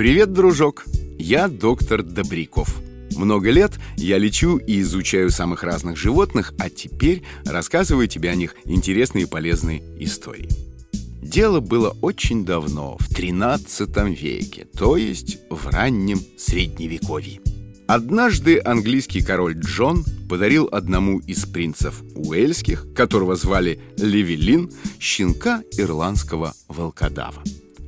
Привет, дружок! Я доктор Добряков. Много лет я лечу и изучаю самых разных животных, а теперь рассказываю тебе о них интересные и полезные истории. Дело было очень давно, в 13 веке, то есть в раннем Средневековье. Однажды английский король Джон подарил одному из принцев уэльских, которого звали Левелин, щенка ирландского волкодава.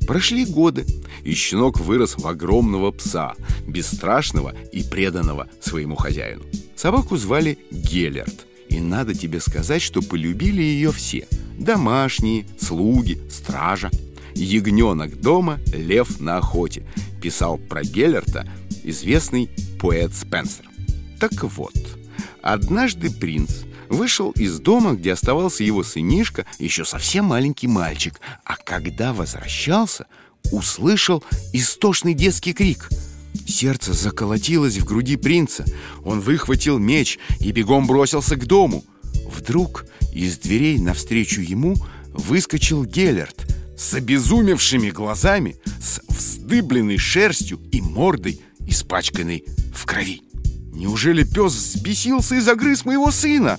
Прошли годы, и щенок вырос в огромного пса, бесстрашного и преданного своему хозяину. Собаку звали Геллерт, и надо тебе сказать, что полюбили ее все – домашние, слуги, стража. «Ягненок дома, лев на охоте», писал про Геллерта известный поэт Спенсер. Так вот, однажды принц вышел из дома, где оставался его сынишка, еще совсем маленький мальчик, а когда возвращался, услышал истошный детский крик. Сердце заколотилось в груди принца. Он выхватил меч и бегом бросился к дому. Вдруг из дверей навстречу ему выскочил Геллерт с обезумевшими глазами, с вздыбленной шерстью и мордой, испачканной в крови. Неужели пес взбесился и загрыз моего сына?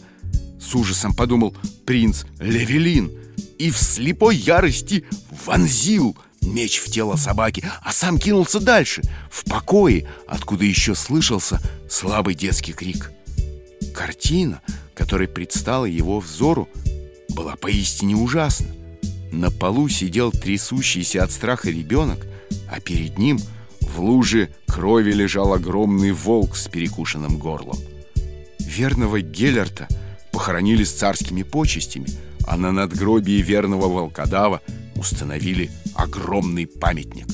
С ужасом подумал принц Левелин и в слепой ярости вонзил меч в тело собаки, а сам кинулся дальше, в покое, откуда еще слышался слабый детский крик. Картина, которая предстала его взору, была поистине ужасна. На полу сидел трясущийся от страха ребенок, а перед ним в луже крови лежал огромный волк с перекушенным горлом. Верного Геллерта похоронили с царскими почестями, а на надгробии верного волкодава установили огромный памятник.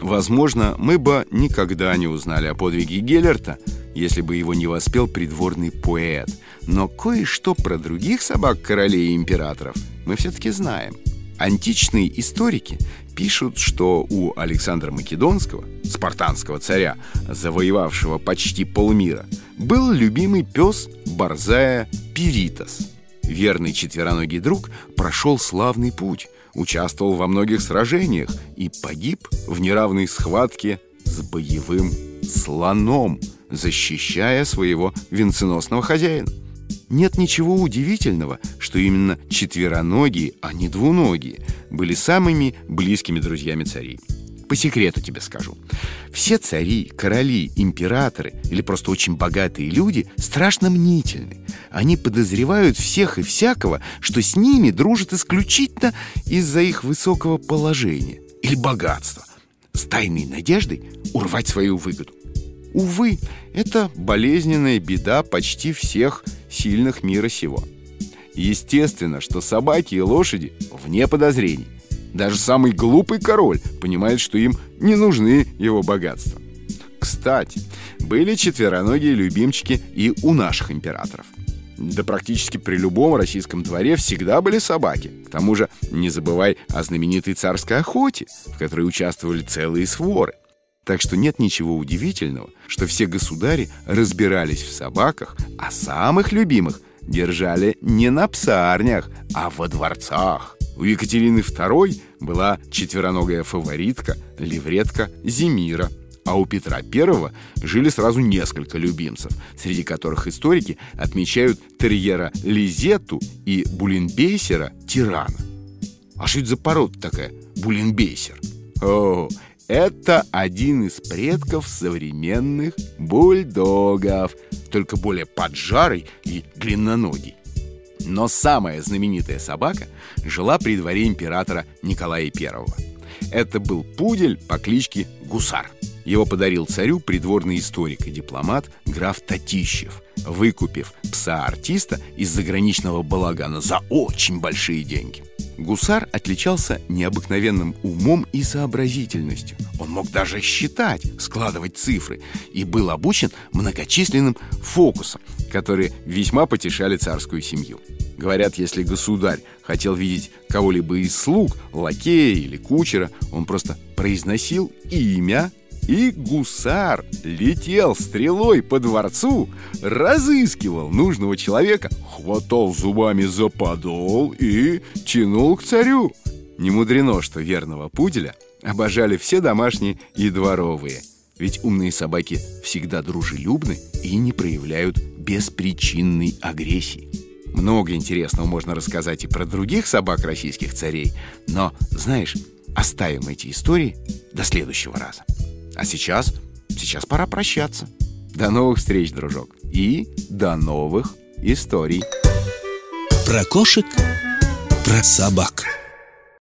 Возможно, мы бы никогда не узнали о подвиге Геллерта, если бы его не воспел придворный поэт. Но кое-что про других собак королей и императоров мы все-таки знаем. Античные историки пишут, что у Александра Македонского, спартанского царя, завоевавшего почти полмира, был любимый пес Борзая Пиритас. Верный четвероногий друг прошел славный путь, участвовал во многих сражениях и погиб в неравной схватке с боевым слоном, защищая своего венценосного хозяина. Нет ничего удивительного, что именно четвероногие, а не двуногие, были самыми близкими друзьями царей. По секрету тебе скажу. Все цари, короли, императоры или просто очень богатые люди страшно мнительны. Они подозревают всех и всякого, что с ними дружат исключительно из-за их высокого положения или богатства, с тайной надеждой урвать свою выгоду. Увы, это болезненная беда почти всех сильных мира сего. Естественно, что собаки и лошади вне подозрений. Даже самый глупый король понимает, что им не нужны его богатства. Кстати, были четвероногие любимчики и у наших императоров. Да практически при любом российском дворе всегда были собаки. К тому же не забывай о знаменитой царской охоте, в которой участвовали целые своры. Так что нет ничего удивительного, что все государи разбирались в собаках, а самых любимых держали не на псарнях, а во дворцах. У Екатерины II была четвероногая фаворитка, левретка Зимира, а у Петра I жили сразу несколько любимцев, среди которых историки отмечают терьера Лизету и булинбейсера Тирана. А что это за порода такая, булинбейсер? О, это один из предков современных бульдогов, только более поджарый и длинноногий. Но самая знаменитая собака жила при дворе императора Николая I. Это был пудель по кличке Гусар. Его подарил царю придворный историк и дипломат граф Татищев выкупив пса-артиста из заграничного балагана за очень большие деньги. Гусар отличался необыкновенным умом и сообразительностью. Он мог даже считать, складывать цифры и был обучен многочисленным фокусам, которые весьма потешали царскую семью. Говорят, если государь хотел видеть кого-либо из слуг, лакея или кучера, он просто произносил имя и гусар летел стрелой по дворцу, разыскивал нужного человека, хватал зубами за подол и тянул к царю. Не мудрено, что верного пуделя обожали все домашние и дворовые. Ведь умные собаки всегда дружелюбны и не проявляют беспричинной агрессии. Много интересного можно рассказать и про других собак российских царей, но, знаешь, оставим эти истории до следующего раза. А сейчас, сейчас пора прощаться. До новых встреч, дружок. И до новых историй. Про кошек, про собак.